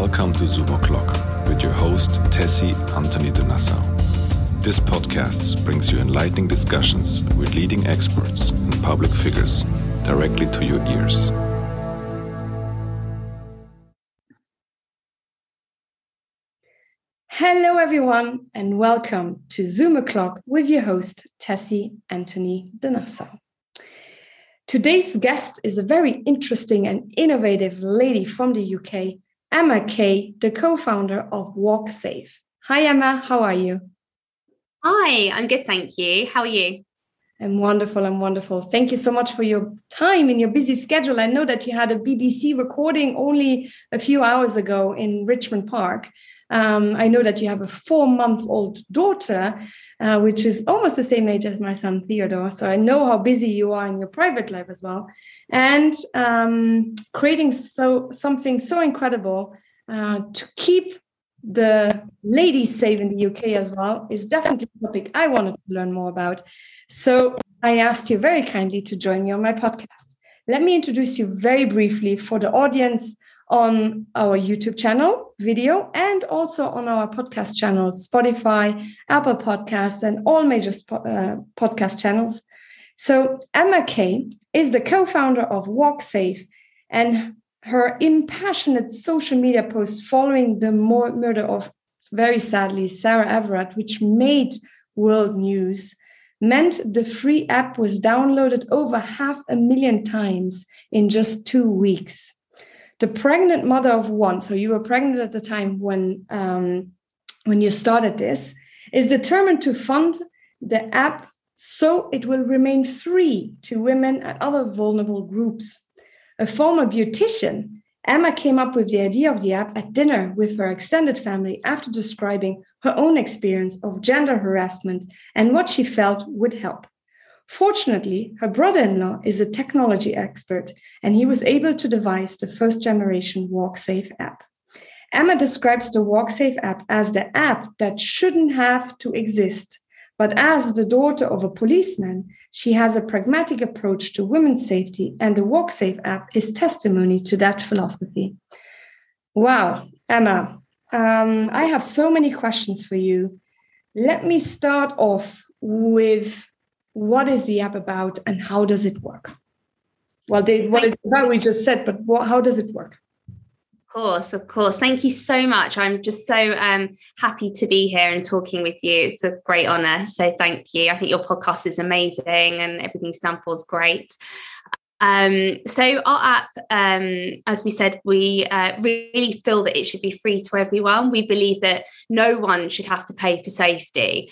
Welcome to Zoom O'Clock with your host, Tessy Antony de Nassau. This podcast brings you enlightening discussions with leading experts and public figures directly to your ears. Hello, everyone, and welcome to Zoom O'Clock with your host, Tessy Antony de Nassau. Today's guest is a very interesting and innovative lady from the UK, Emma Kay, the co founder of Walk Safe. Hi, Emma, how are you? Hi, I'm good, thank you. How are you? I'm wonderful. I'm wonderful. Thank you so much for your time in your busy schedule. I know that you had a BBC recording only a few hours ago in Richmond Park. Um, I know that you have a four month old daughter, uh, which is almost the same age as my son Theodore. So I know how busy you are in your private life as well. And um, creating so something so incredible uh, to keep the ladies safe in the UK as well is definitely a topic I wanted to learn more about. So I asked you very kindly to join me on my podcast. Let me introduce you very briefly for the audience on our YouTube channel, video, and also on our podcast channels, Spotify, Apple Podcasts, and all major uh, podcast channels. So, Emma Kay is the co founder of Walk Safe, and her impassionate social media posts following the murder of, very sadly, Sarah Everard, which made world news, meant the free app was downloaded over half a million times in just two weeks the pregnant mother of one, so you were pregnant at the time when um, when you started this, is determined to fund the app so it will remain free to women and other vulnerable groups. A former beautician, Emma came up with the idea of the app at dinner with her extended family after describing her own experience of gender harassment and what she felt would help. Fortunately, her brother in law is a technology expert, and he was able to devise the first generation WalkSafe app. Emma describes the WalkSafe app as the app that shouldn't have to exist. But as the daughter of a policeman, she has a pragmatic approach to women's safety, and the WalkSafe app is testimony to that philosophy. Wow, Emma, um, I have so many questions for you. Let me start off with what is the app about and how does it work? Well, they, what it's about we just said, but what, how does it work? Of course, of course. Thank you so much. I'm just so um, happy to be here and talking with you. It's a great honor. So thank you. I think your podcast is amazing and everything you stand for is great. Um, so our app, um, as we said, we uh, really feel that it should be free to everyone. We believe that no one should have to pay for safety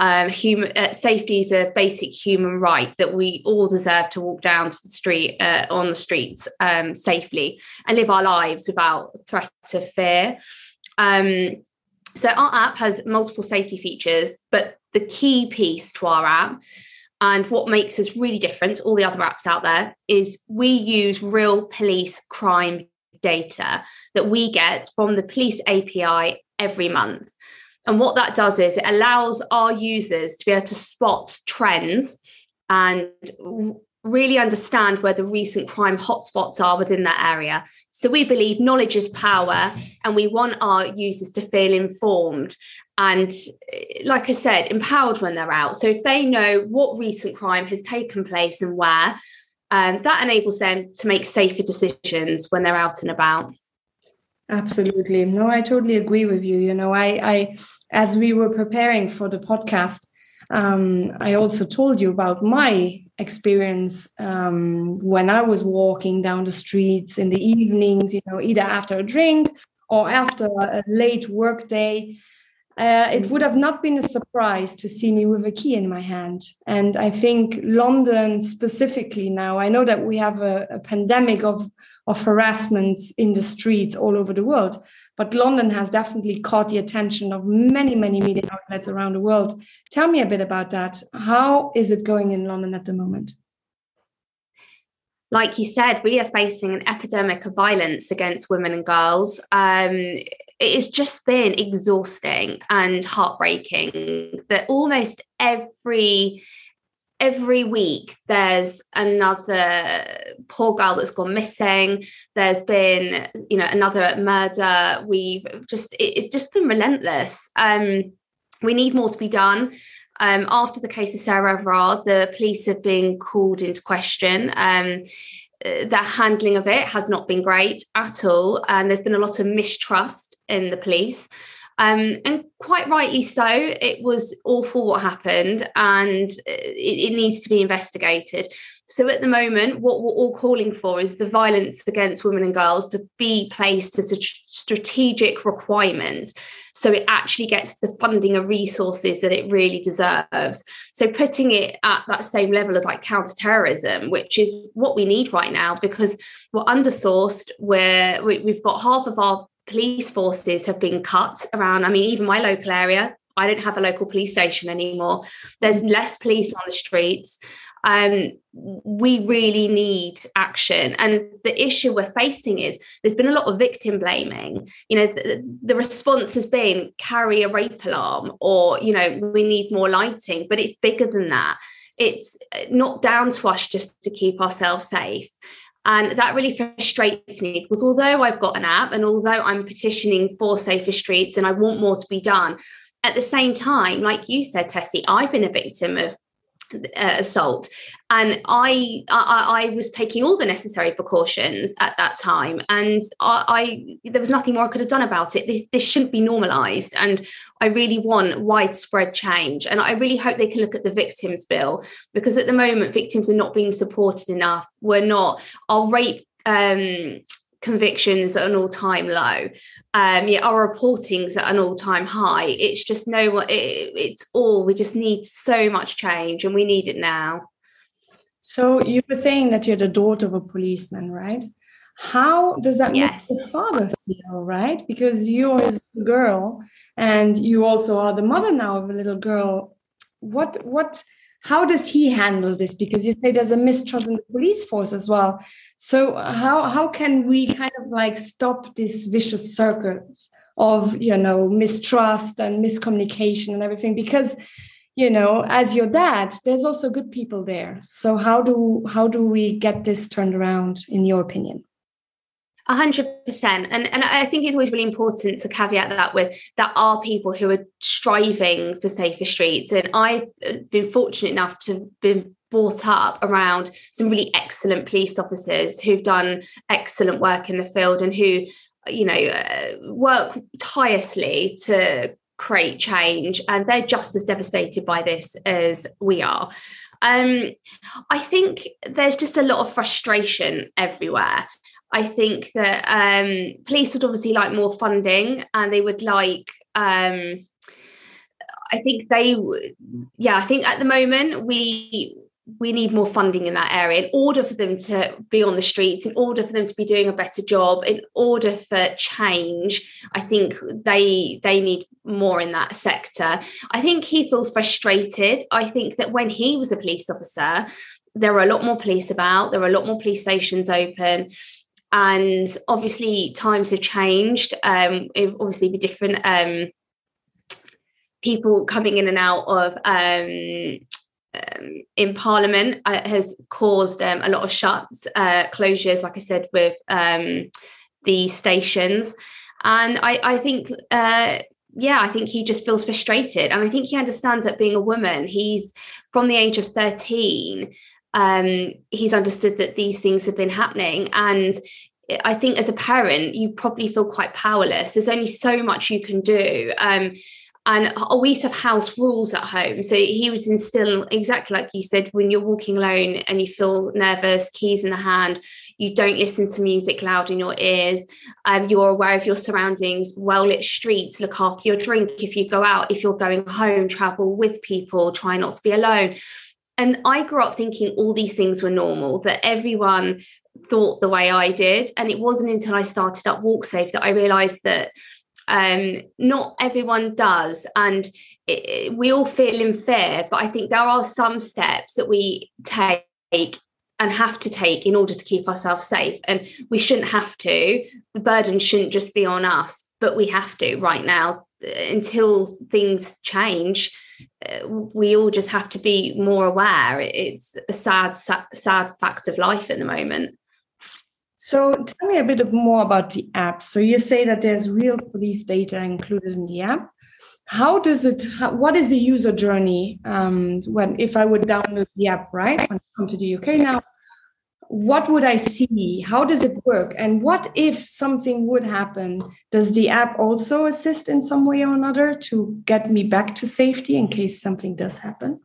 um, human uh, safety is a basic human right that we all deserve to walk down to the street uh, on the streets um, safely and live our lives without threat of fear. Um, so our app has multiple safety features, but the key piece to our app and what makes us really different all the other apps out there is we use real police crime data that we get from the police API every month. And what that does is it allows our users to be able to spot trends and really understand where the recent crime hotspots are within that area. So we believe knowledge is power and we want our users to feel informed and like I said empowered when they're out. So if they know what recent crime has taken place and where um, that enables them to make safer decisions when they're out and about. Absolutely. No, I totally agree with you. You know, I, I as we were preparing for the podcast, um, I also told you about my experience um, when I was walking down the streets in the evenings, you know, either after a drink or after a late work day uh, it would have not been a surprise to see me with a key in my hand. And I think London specifically now, I know that we have a, a pandemic of, of harassments in the streets all over the world, but London has definitely caught the attention of many, many media outlets around the world. Tell me a bit about that. How is it going in London at the moment? like you said, we are facing an epidemic of violence against women and girls. Um, it has just been exhausting and heartbreaking that almost every every week there's another poor girl that's gone missing. There's been you know another murder. We've just it's just been relentless. Um we need more to be done. Um, after the case of Sarah Everard, the police have been called into question. Um, uh, their handling of it has not been great at all. And there's been a lot of mistrust in the police. Um, and quite rightly so, it was awful what happened and it, it, needs to be investigated. So, at the moment, what we're all calling for is the violence against women and girls to be placed as a strategic requirement so it actually gets the funding and resources that it really deserves. So, putting it at that same level as like counterterrorism, which is what we need right now because we're undersourced, we're, we, we've got half of our police forces have been cut around. I mean, even my local area, I don't have a local police station anymore. There's less police on the streets. Um, we really need action. And the issue we're facing is there's been a lot of victim blaming. You know, the, the response has been carry a rape alarm or, you know, we need more lighting, but it's bigger than that. It's not down to us just to keep ourselves safe. And that really frustrates me because although I've got an app and although I'm petitioning for safer streets and I want more to be done, at the same time, like you said, Tessy, I've been a victim of uh, assault. And I, I, I was taking all the necessary precautions at that time. And I, I, there was nothing more I could have done about it. This, this shouldn't be normalized. And I really want widespread change. And I really hope they can look at the victims bill because at the moment victims are not being supported enough. We're not our rape um, convictions at an all-time low. Um yeah our reporting's at an all-time high. It's just no it, it's all we just need so much change and we need it now. So you were saying that you're the daughter of a policeman right? How does that yes. make your father feel right? Because you're his girl and you also are the mother now of a little girl. What what how does he handle this? Because you say there's a mistrust in the police force as well. So how how can we kind of like stop this vicious circles of you know mistrust and miscommunication and everything? Because you know as your dad there's also good people there. So how do how do we get this turned around in your opinion a hundred percent. And and I think it's always really important to caveat that with that are people who are striving for safer streets. And I've been fortunate enough to been brought up around some really excellent police officers who've done excellent work in the field and who, you know, uh, work tirelessly to create change. And they're just as devastated by this as we are. Um, I think there's just a lot of frustration everywhere. I think that um, police would obviously like more funding and they would like, um, I think they, yeah, I think at the moment we we need more funding in that area in order for them to be on the streets in order for them to be doing a better job in order for change i think they they need more in that sector. I think he feels frustrated. I think that when he was a police officer there were a lot more police about there were a lot more police stations open and obviously times have changed. Um it obviously be different um people coming in and out of um, um in parliament uh, has caused um, a lot of shuts uh closures like i said with um the stations and i i think uh yeah, I think he just feels frustrated. And I think he understands that being a woman, he's from the age of 13, um, he's understood that these things have been happening. And I think as a parent, you probably feel quite powerless. There's only so much you can do. Um, and we have house rules at home. So he would instill exactly like you said, when you're walking alone and you feel nervous, keys in the hand, you don't listen to music loud in your ears. Um, you're aware of your surroundings, well lit streets, look after your drink if you go out, if you're going home, travel with people, try not to be alone and I grew up thinking all these things were normal, that everyone thought the way I did. And it wasn't until I started up WalkSafe that I realized that um, not everyone does. And it, it, we all feel in fear, but I think there are some steps that we take and have to take in order to keep ourselves safe. And we shouldn't have to. The burden shouldn't just be on us, but we have to right now until things change uh, we all just have to be more aware. It's a sad, sad, sad fact of life at the moment. So tell me a bit more about the app. So you say that there's real police data included in the app. How does it? How, what is the user journey um, when if I would download the app, right? When I come to the UK now, what would I see? How does it work? And what if something would happen? Does the app also assist in some way or another to get me back to safety in case something does happen?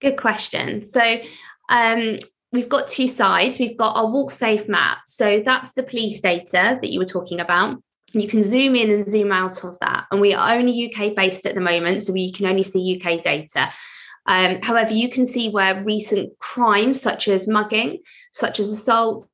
Good question. So, um, we've got two sides. We've got our walk safe map. So, that's the police data that you were talking about. You can zoom in and zoom out of that. And we are only UK based at the moment. So, we can only see UK data. Um, however, you can see where recent crimes, such as mugging, such as assault,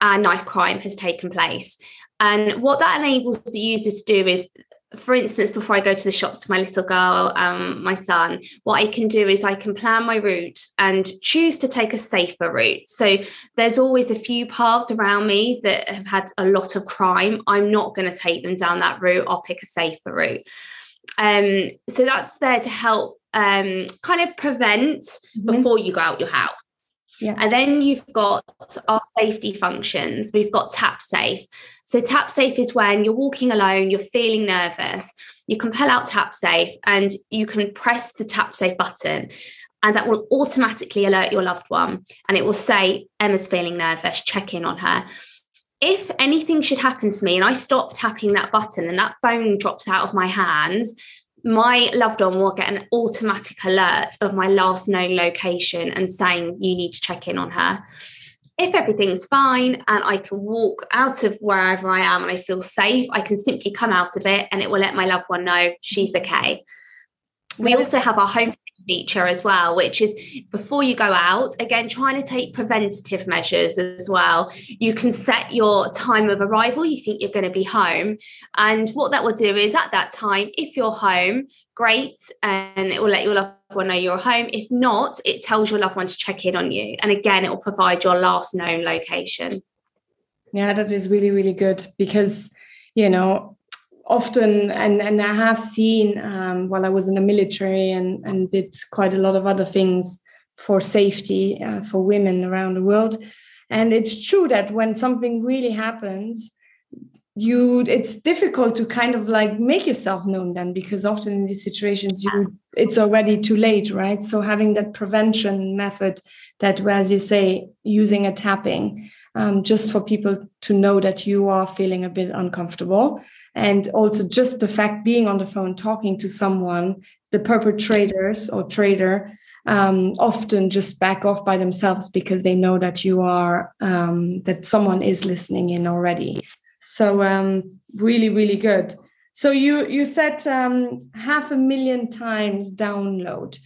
and knife crime, has taken place. And what that enables the user to do is for instance, before I go to the shops for my little girl, um, my son, what I can do is I can plan my route and choose to take a safer route. So there's always a few paths around me that have had a lot of crime. I'm not going to take them down that route. I'll pick a safer route. Um, so that's there to help um, kind of prevent mm-hmm. before you go out your house. Yeah. And then you've got our safety functions. We've got tap safe. So tap safe is when you're walking alone, you're feeling nervous. You can pull out tap safe and you can press the tap safe button and that will automatically alert your loved one and it will say Emma's feeling nervous, check in on her. If anything should happen to me and I stop tapping that button and that phone drops out of my hands, my loved one will get an automatic alert of my last known location and saying you need to check in on her. If everything's fine and I can walk out of wherever I am and I feel safe, I can simply come out of it and it will let my loved one know she's okay. We also have our home feature as well, which is before you go out, again, trying to take preventative measures as well. You can set your time of arrival, you think you're going to be home. And what that will do is at that time, if you're home, great, and it will let your loved one know you're home. If not, it tells your loved one to check in on you. And again, it will provide your last known location. Yeah, that is really, really good because, you know, often and and I have seen um, while I was in the military and and did quite a lot of other things for safety uh, for women around the world. And it's true that when something really happens you it's difficult to kind of like make yourself known then because often in these situations you it's already too late right? So having that prevention method that as you say using a tapping um, just for people to know that you are feeling a bit uncomfortable. And also just the fact being on the phone talking to someone the perpetrators or trader um, often just back off by themselves because they know that you are um, that someone is listening in already so um, really really good so you you said um, half a million times download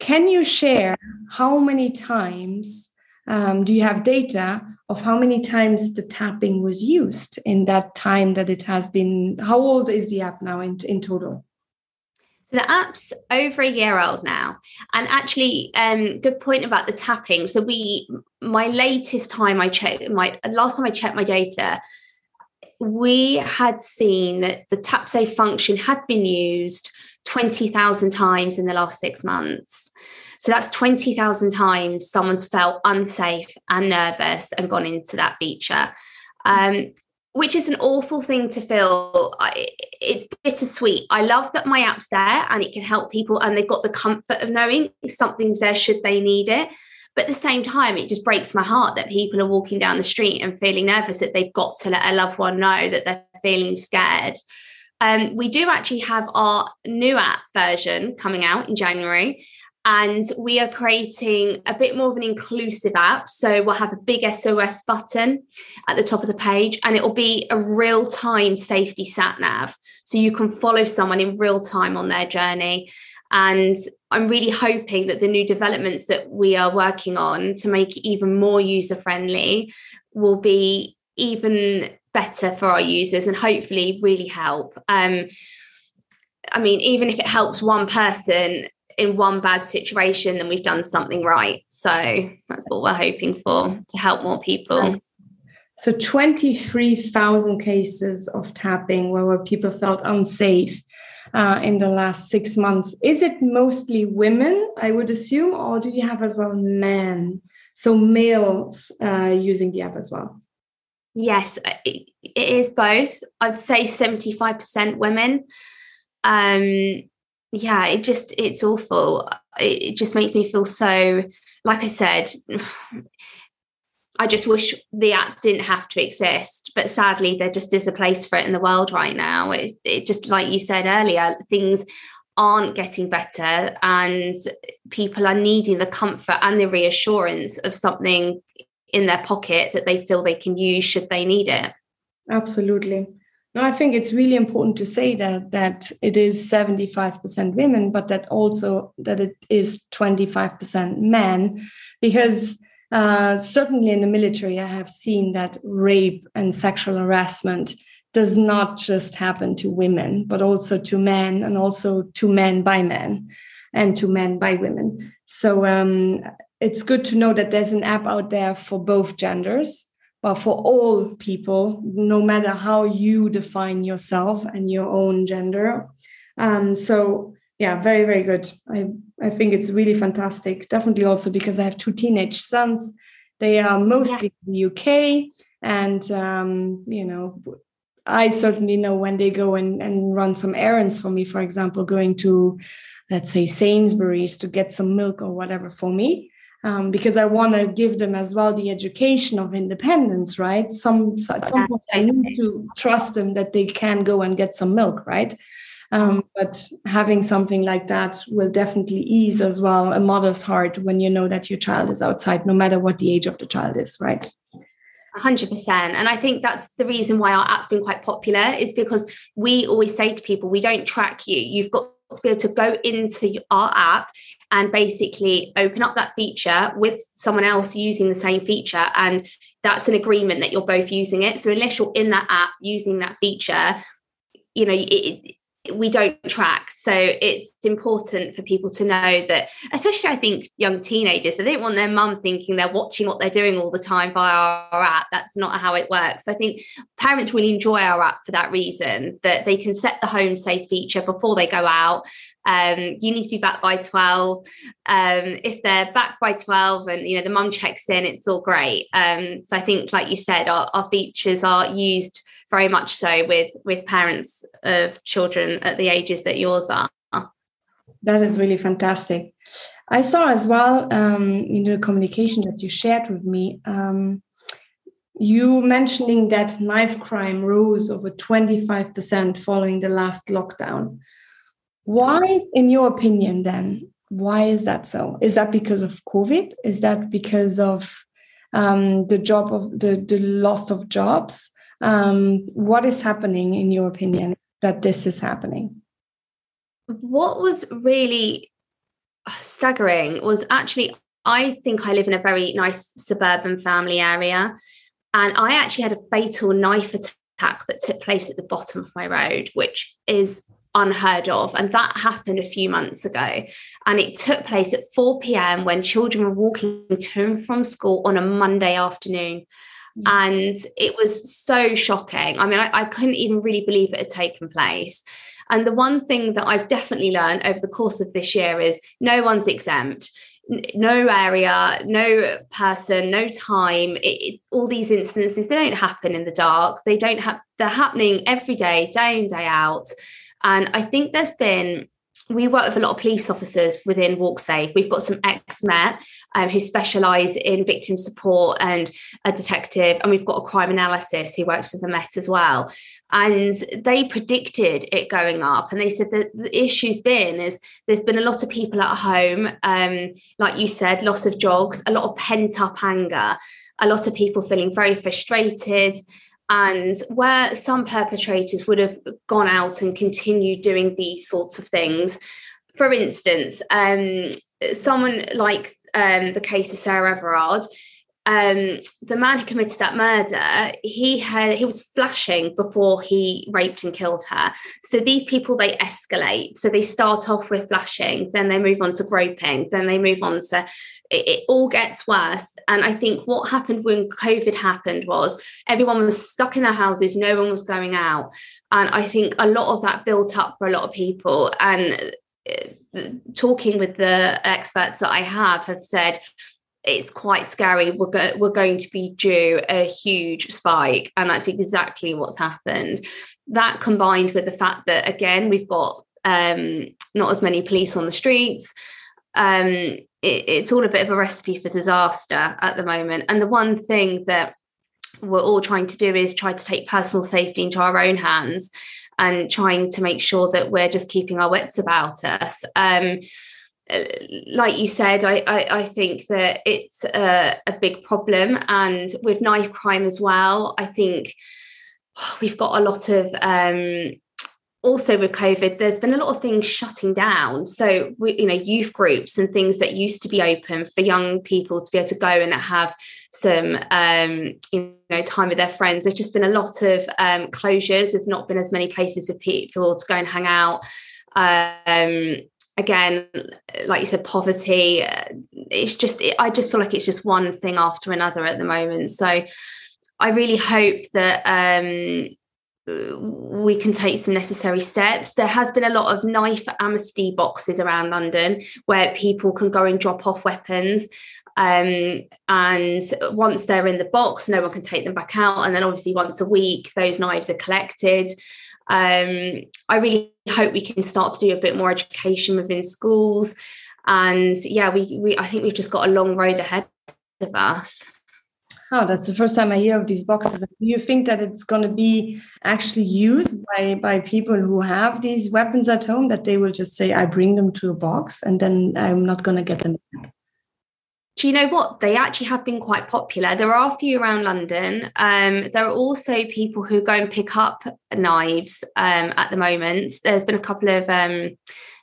can you share how many times um, do you have data of how many times the tapping was used in that time that it has been? How old is the app now in, in total? So the app's over a year old now. And actually, um, good point about the tapping. So we, my latest time I checked, my last time I checked my data, we had seen that the tap safe function had been used 20,000 times in the last six months. So that's 20,000 times someone's felt unsafe and nervous and gone into that feature, um, which is an awful thing to feel. It's bittersweet. I love that my app's there and it can help people and they've got the comfort of knowing if something's there should they need it. But at the same time, it just breaks my heart that people are walking down the street and feeling nervous that they've got to let a loved one know that they're feeling scared. Um, we do actually have our new app version coming out in January. And we are creating a bit more of an inclusive app. So we'll have a big SOS button at the top of the page, and it will be a real time safety sat nav. So you can follow someone in real time on their journey. And I'm really hoping that the new developments that we are working on to make it even more user friendly will be even better for our users and hopefully really help. Um, I mean, even if it helps one person, in one bad situation, then we've done something right. So that's what we're hoping for to help more people. So 23,000 cases of tapping where, where people felt unsafe uh, in the last six months. Is it mostly women, I would assume, or do you have as well men? So males uh, using the app as well? Yes, uh, it, is both. I'd say 75% women. Um, yeah, it just, it's awful. It just makes me feel so, like I said, I just wish the app didn't have to exist, but sadly, there just is a place for it in the world right now. It, it just, like you said earlier, things aren't getting better, and people are needing the comfort and the reassurance of something in their pocket that they feel they can use should they need it. Absolutely. No, I think it's really important to say that that it is 75% women, but that also that it is 25% men, because uh, certainly in the military, I have seen that rape and sexual harassment does not just happen to women, but also to men, and also to men by men, and to men by women. So um, it's good to know that there's an app out there for both genders, but for all people, no matter how you define yourself and your own gender. Um, so yeah, very very good. I I think it's really fantastic. Definitely also because I have two teenage sons. They are mostly yeah. in the UK, and um, you know, I certainly know when they go and, and run some errands for me. For example, going to let's say Sainsbury's to get some milk or whatever for me. Um, because I want to give them as well the education of independence, right? Some some point I need to trust them that they can go and get some milk, right? Um, but having something like that will definitely ease as well a mother's heart when you know that your child is outside, no matter what the age of the child is, right? 100% and i think that's the reason why our app's been quite popular is because we always say to people we don't track you. You've got to be able to go into our app and basically open up that feature with someone else using the same feature and that's an agreement that you're both using it. So unless you're in that app using that feature you know it, we don't track. So it's important for people to know that, especially I think young teenagers, they don't want their mum thinking they're watching what they're doing all the time via our app. That's not how it works. So I think parents really enjoy our app for that reason, that they can set the home safe feature before they go out. Um, you need to be back by 12. Um, if they're back by 12 and you know the mum checks in, it's all great. Um, so I think, like you said, our, our features are used very much so with with parents of children at the ages that yours are. That is really fantastic. I saw as well um, in the communication that you shared with me um, you mentioning that knife crime rose over 25% following the last lockdown. Why in your opinion then why is that so? Is that because of covid? Is that because of um, the job of the, the loss of jobs um, what is happening, in your opinion, that this is happening? What was really staggering was actually, I think I live in a very nice suburban family area. And I actually had a fatal knife attack that took place at the bottom of my road, which is unheard of. And that happened a few months ago. And it took place at 4 p.m. when children were walking to and from school on a Monday afternoon. And it was so shocking. I mean, I, I couldn't even really believe it had taken place. And the one thing that I've definitely learned over the course of this year is no one's exempt. No area, no person, no time. It, it, all these instances, they don't happen in the dark. They don't have, they're happening every day, day in, day out. And I think there's been we work with a lot of police officers within WalkSafe. We've got some ex-Met um, who specialise in victim support and a detective, and we've got a crime analysis who works for the Met as well. And they predicted it going up, and they said that the issue's been is there's been a lot of people at home, um, like you said, loss of jobs, a lot of pent-up anger, a lot of people feeling very frustrated and where some perpetrators would have gone out and continued doing these sorts of things. For instance um, someone like um, the case of sarah everard um, the man who committed that murder, he had he was flashing before he raped and killed her. So these people they escalate. So they start off with flashing, then they move on to groping, then they move on to it, it all gets worse. And I think what happened when COVID happened was everyone was stuck in their houses, no one was going out, and I think a lot of that built up for a lot of people. And uh, talking with the experts that I have have said it's quite scary. We're, go- we're going to be due a huge spike. And that's exactly what's happened. That combined with the fact that, again, we've got um, not as many police on the streets. Um, it, it's all a bit of a recipe for disaster at the moment. And the one thing that we're all trying to do is try to take personal safety into our own hands and trying to make sure that we're just keeping our wits about us. Um, like you said, I, I, I think that it's a, a, big problem. And with knife crime as well, I think we've got a lot of, um, also with COVID, there's been a lot of things shutting down. So, we, you know, youth groups and things that used to be open for young people to be able to go and have some, um, you know, time with their friends. There's just been a lot of um, closures. There's not been as many places for people to go and hang out. Um, again like you said poverty it's just i just feel like it's just one thing after another at the moment so i really hope that um, we can take some necessary steps. There has been a lot of knife amnesty boxes around London where people can go and drop off weapons. Um, and once they're in the box, no one can take them back out. And then, obviously, once a week, those knives are collected um, I really hope we can start to do a bit more education within schools. And yeah, we, we I think we've just got a long road ahead of us. Oh, that's the first time I hear of these boxes. Do you think that it's going to be actually used by by people who have these weapons at home? That they will just say, "I bring them to a box, and then I'm not going to get them back." Do you know what? They actually have been quite popular. There are a few around London. Um, there are also people who go and pick up knives um, at the moment. There's been a couple of. Um,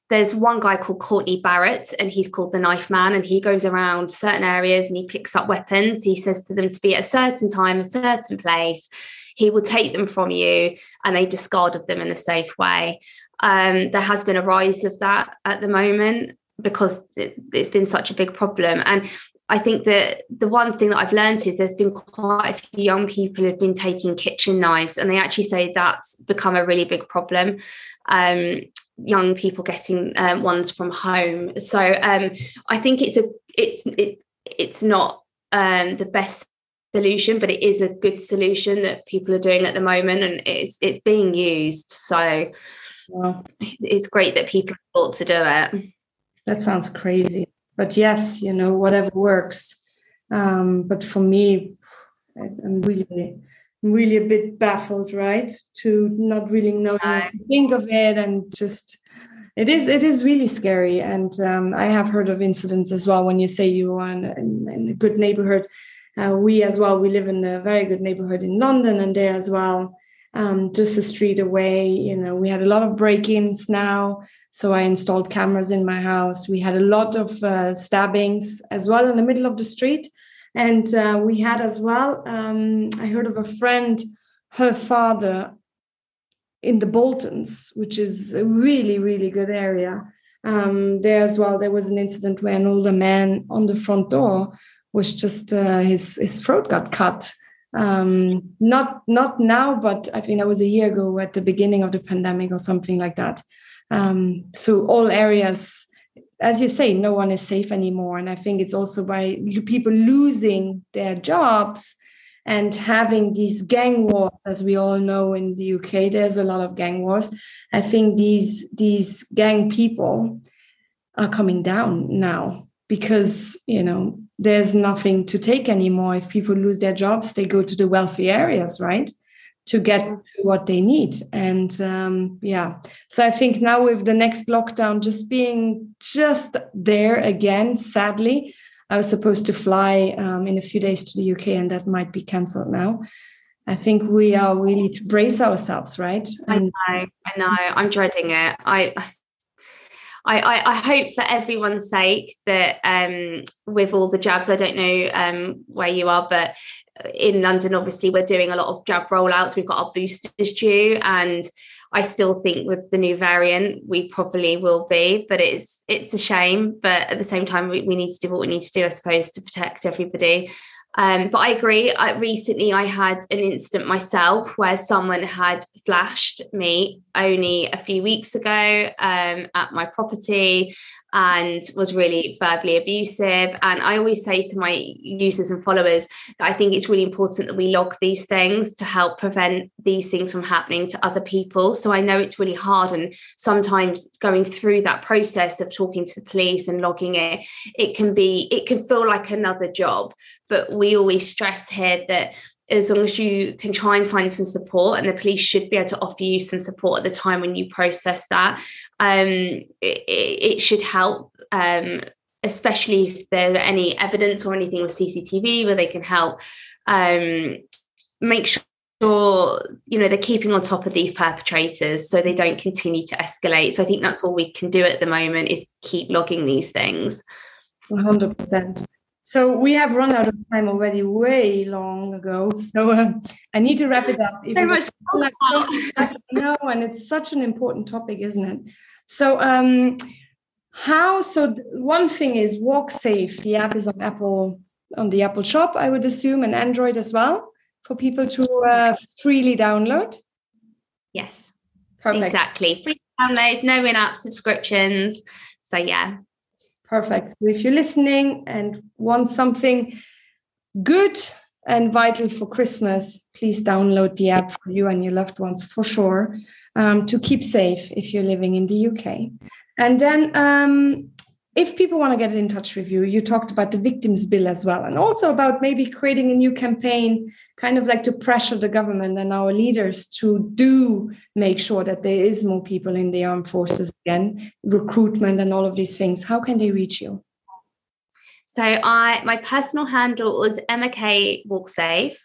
there's one guy called Courtney Barrett, and he's called the Knife Man, and he goes around certain areas and he picks up weapons. He says to them to be at a certain time, a certain place. He will take them from you, and they discard of them in a safe way. Um, there has been a rise of that at the moment because it, has been such a big problem. And I think that the one thing that I've learned is there's been quite a few young people who've been taking kitchen knives, and they actually say that's become a really big problem. Um, young people getting um, ones from home. So um, I think it's a it's it it's not um, the best solution, but it is a good solution that people are doing at the moment, and it's it's being used. So it's, it's great that people thought to do it. That sounds crazy. But yes, you know, whatever works. Um, but for me, I'm really, really a bit baffled, right? To not really know to think of it and just it is it is really scary and um, i have heard of incidents as well when you say you are in, in, in a good neighborhood uh, we as well we live in a very good neighborhood in london and there as well um, just a street away. You know, we had a lot of break-ins now, so I installed cameras in my house. We had a lot of uh, stabbings as well in the middle of the street, and uh, we had as well. Um, I heard of a friend, her father, in the Boltons, which is a really really good area. Um, there as well, there was an incident where an older man on the front door was just uh, his his throat got cut um, not not now, but I think that was a year ago at the beginning of the pandemic or something like that. Um, so all areas, as you say, no one is safe anymore, and I think it's also by people losing their jobs and having these gang wars, as we all know in the UK, there's a lot of gang wars. I think these these gang people are coming down now because you know there's nothing to take anymore. If people lose their jobs, they go to the wealthy areas, right? To get what they need. And um, yeah, so I think now with the next lockdown just being just there again, sadly, I was supposed to fly um, in a few days to the UK and that might be cancelled now. I think we are really to brace ourselves, right? And- I know, I know. I'm dreading it. I I, I, I, hope for everyone's sake that um, with all the jabs, I don't know um, where you are, but in London, obviously, we're doing a lot of jab rollouts. We've got our boosters due, and I still think with the new variant, we probably will be, but it's it's a shame. But at the same time, we, we need to do what we need to do, I suppose, to protect everybody. Um, but I agree. I, recently, I had an incident myself where someone had flashed me only a few weeks ago um, at my property and was really verbally abusive. And I always say to my users and followers that I think it's really important that we log these things to help prevent these things from happening to other people. So I know it's really hard. And sometimes going through that process of talking to the police and logging it, it can be, it can feel like another job. But we always stress here that as long as you can try and find some support and the police should be able to offer you some support at the time when you process that um, it, it, should help um, especially if there's any evidence or anything with cctv where they can help um, make sure you know they're keeping on top of these perpetrators so they don't continue to escalate. So i think that's all we can do at the moment is keep logging these things. 100% so we have run out of time already way long ago. So uh, I need to wrap it up. So much no, and it's such an important topic, isn't it? So um, how? So one thing is Walk Safe. The app is on Apple on the Apple Shop, I would assume, and Android as well for people to uh, freely download. Yes, perfect. Exactly, free download, no in-app subscriptions. So yeah, Perfect. So if you're listening and want something good and vital for Christmas, please download the app for you and your loved ones for sure um, to keep safe if you're living in the UK. And then um, if people want to get in touch with you, you talked about the victims bill as well, and also about maybe creating a new campaign, kind of like to pressure the government and our leaders to do make sure that there is more people in the armed forces again, recruitment and all of these things. How can they reach you? So I my personal handle was Emma K WalkSafe,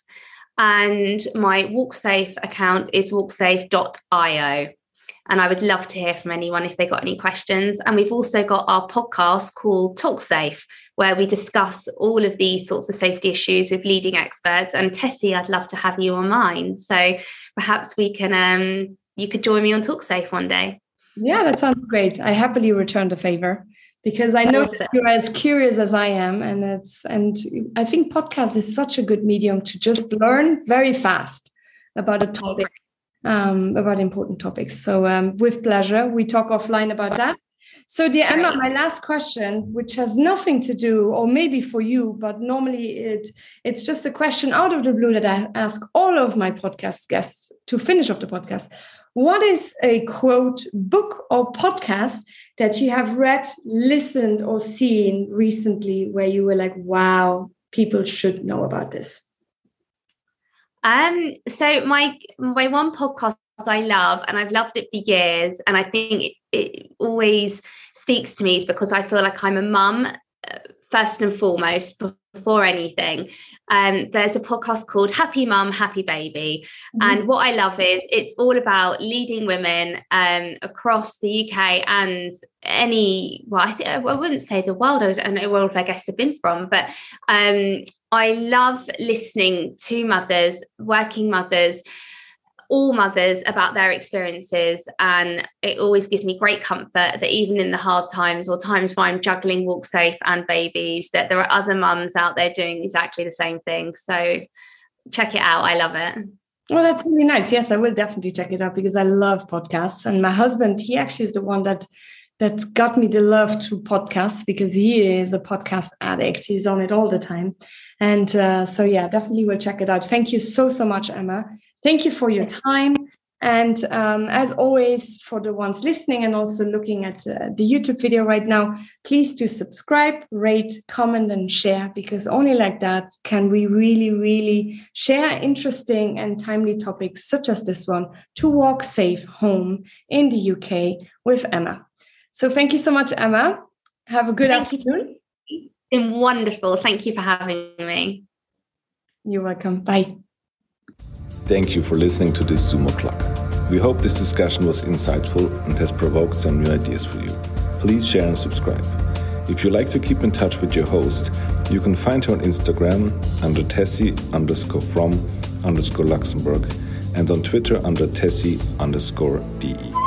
and my WalkSafe account is walksafe.io. And I would love to hear from anyone if they got any questions. And we've also got our podcast called Talk Safe, where we discuss all of these sorts of safety issues with leading experts. And Tessy, I'd love to have you on mine. So perhaps we can um you could join me on Talk Safe one day. Yeah, that sounds great. I happily return the favor because I know awesome. you're as curious as I am, and it's and I think podcast is such a good medium to just learn very fast about a topic um, about important topics. So, um, with pleasure, we talk offline about that. So, dear Emma, my last question, which has nothing to do, or maybe for you, but normally it it's just a question out of the blue that I ask all of my podcast guests to finish off the podcast. What is a quote, book, or podcast that you have read, listened, or seen recently where you were like, "Wow, people should know about this"? Um, so my my one podcast I love, and I've loved it for years, and I think it, it always speaks to me is because I feel like I'm a mum uh, first and foremost before anything. Um, there's a podcast called Happy Mum, Happy Baby. Mm-hmm. And what I love is it's all about leading women um, across the UK and any, well, I, th- I wouldn't say the world, I don't know where all of our guests have been from, but um, I love listening to mothers, working mothers, all mothers about their experiences. And it always gives me great comfort that even in the hard times or times where I'm juggling walk safe and babies, that there are other mums out there doing exactly the same thing. So check it out. I love it. Well, that's really nice. Yes, I will definitely check it out because I love podcasts. And my husband, he actually is the one that that got me the love to podcasts because he is a podcast addict. He's on it all the time. And uh, so, yeah, definitely we'll check it out. Thank you so, so much, Emma. Thank you for your time. And um, as always, for the ones listening and also looking at uh, the YouTube video right now, please do subscribe, rate, comment, and share because only like that can we really, really share interesting and timely topics such as this one to walk safe home in the UK with Emma. So thank you so much, Emma. Have a good thank afternoon. You. Been wonderful. Thank you for having me. You're welcome. Bye. Thank you for listening to this Zoom o'clock. We hope this discussion was insightful and has provoked some new ideas for you. please share and subscribe. If you like to keep in touch with your host, you can find her on Instagram under Tessy underscore from underscore Luxembourg and on Twitter under Tessy underscore DE.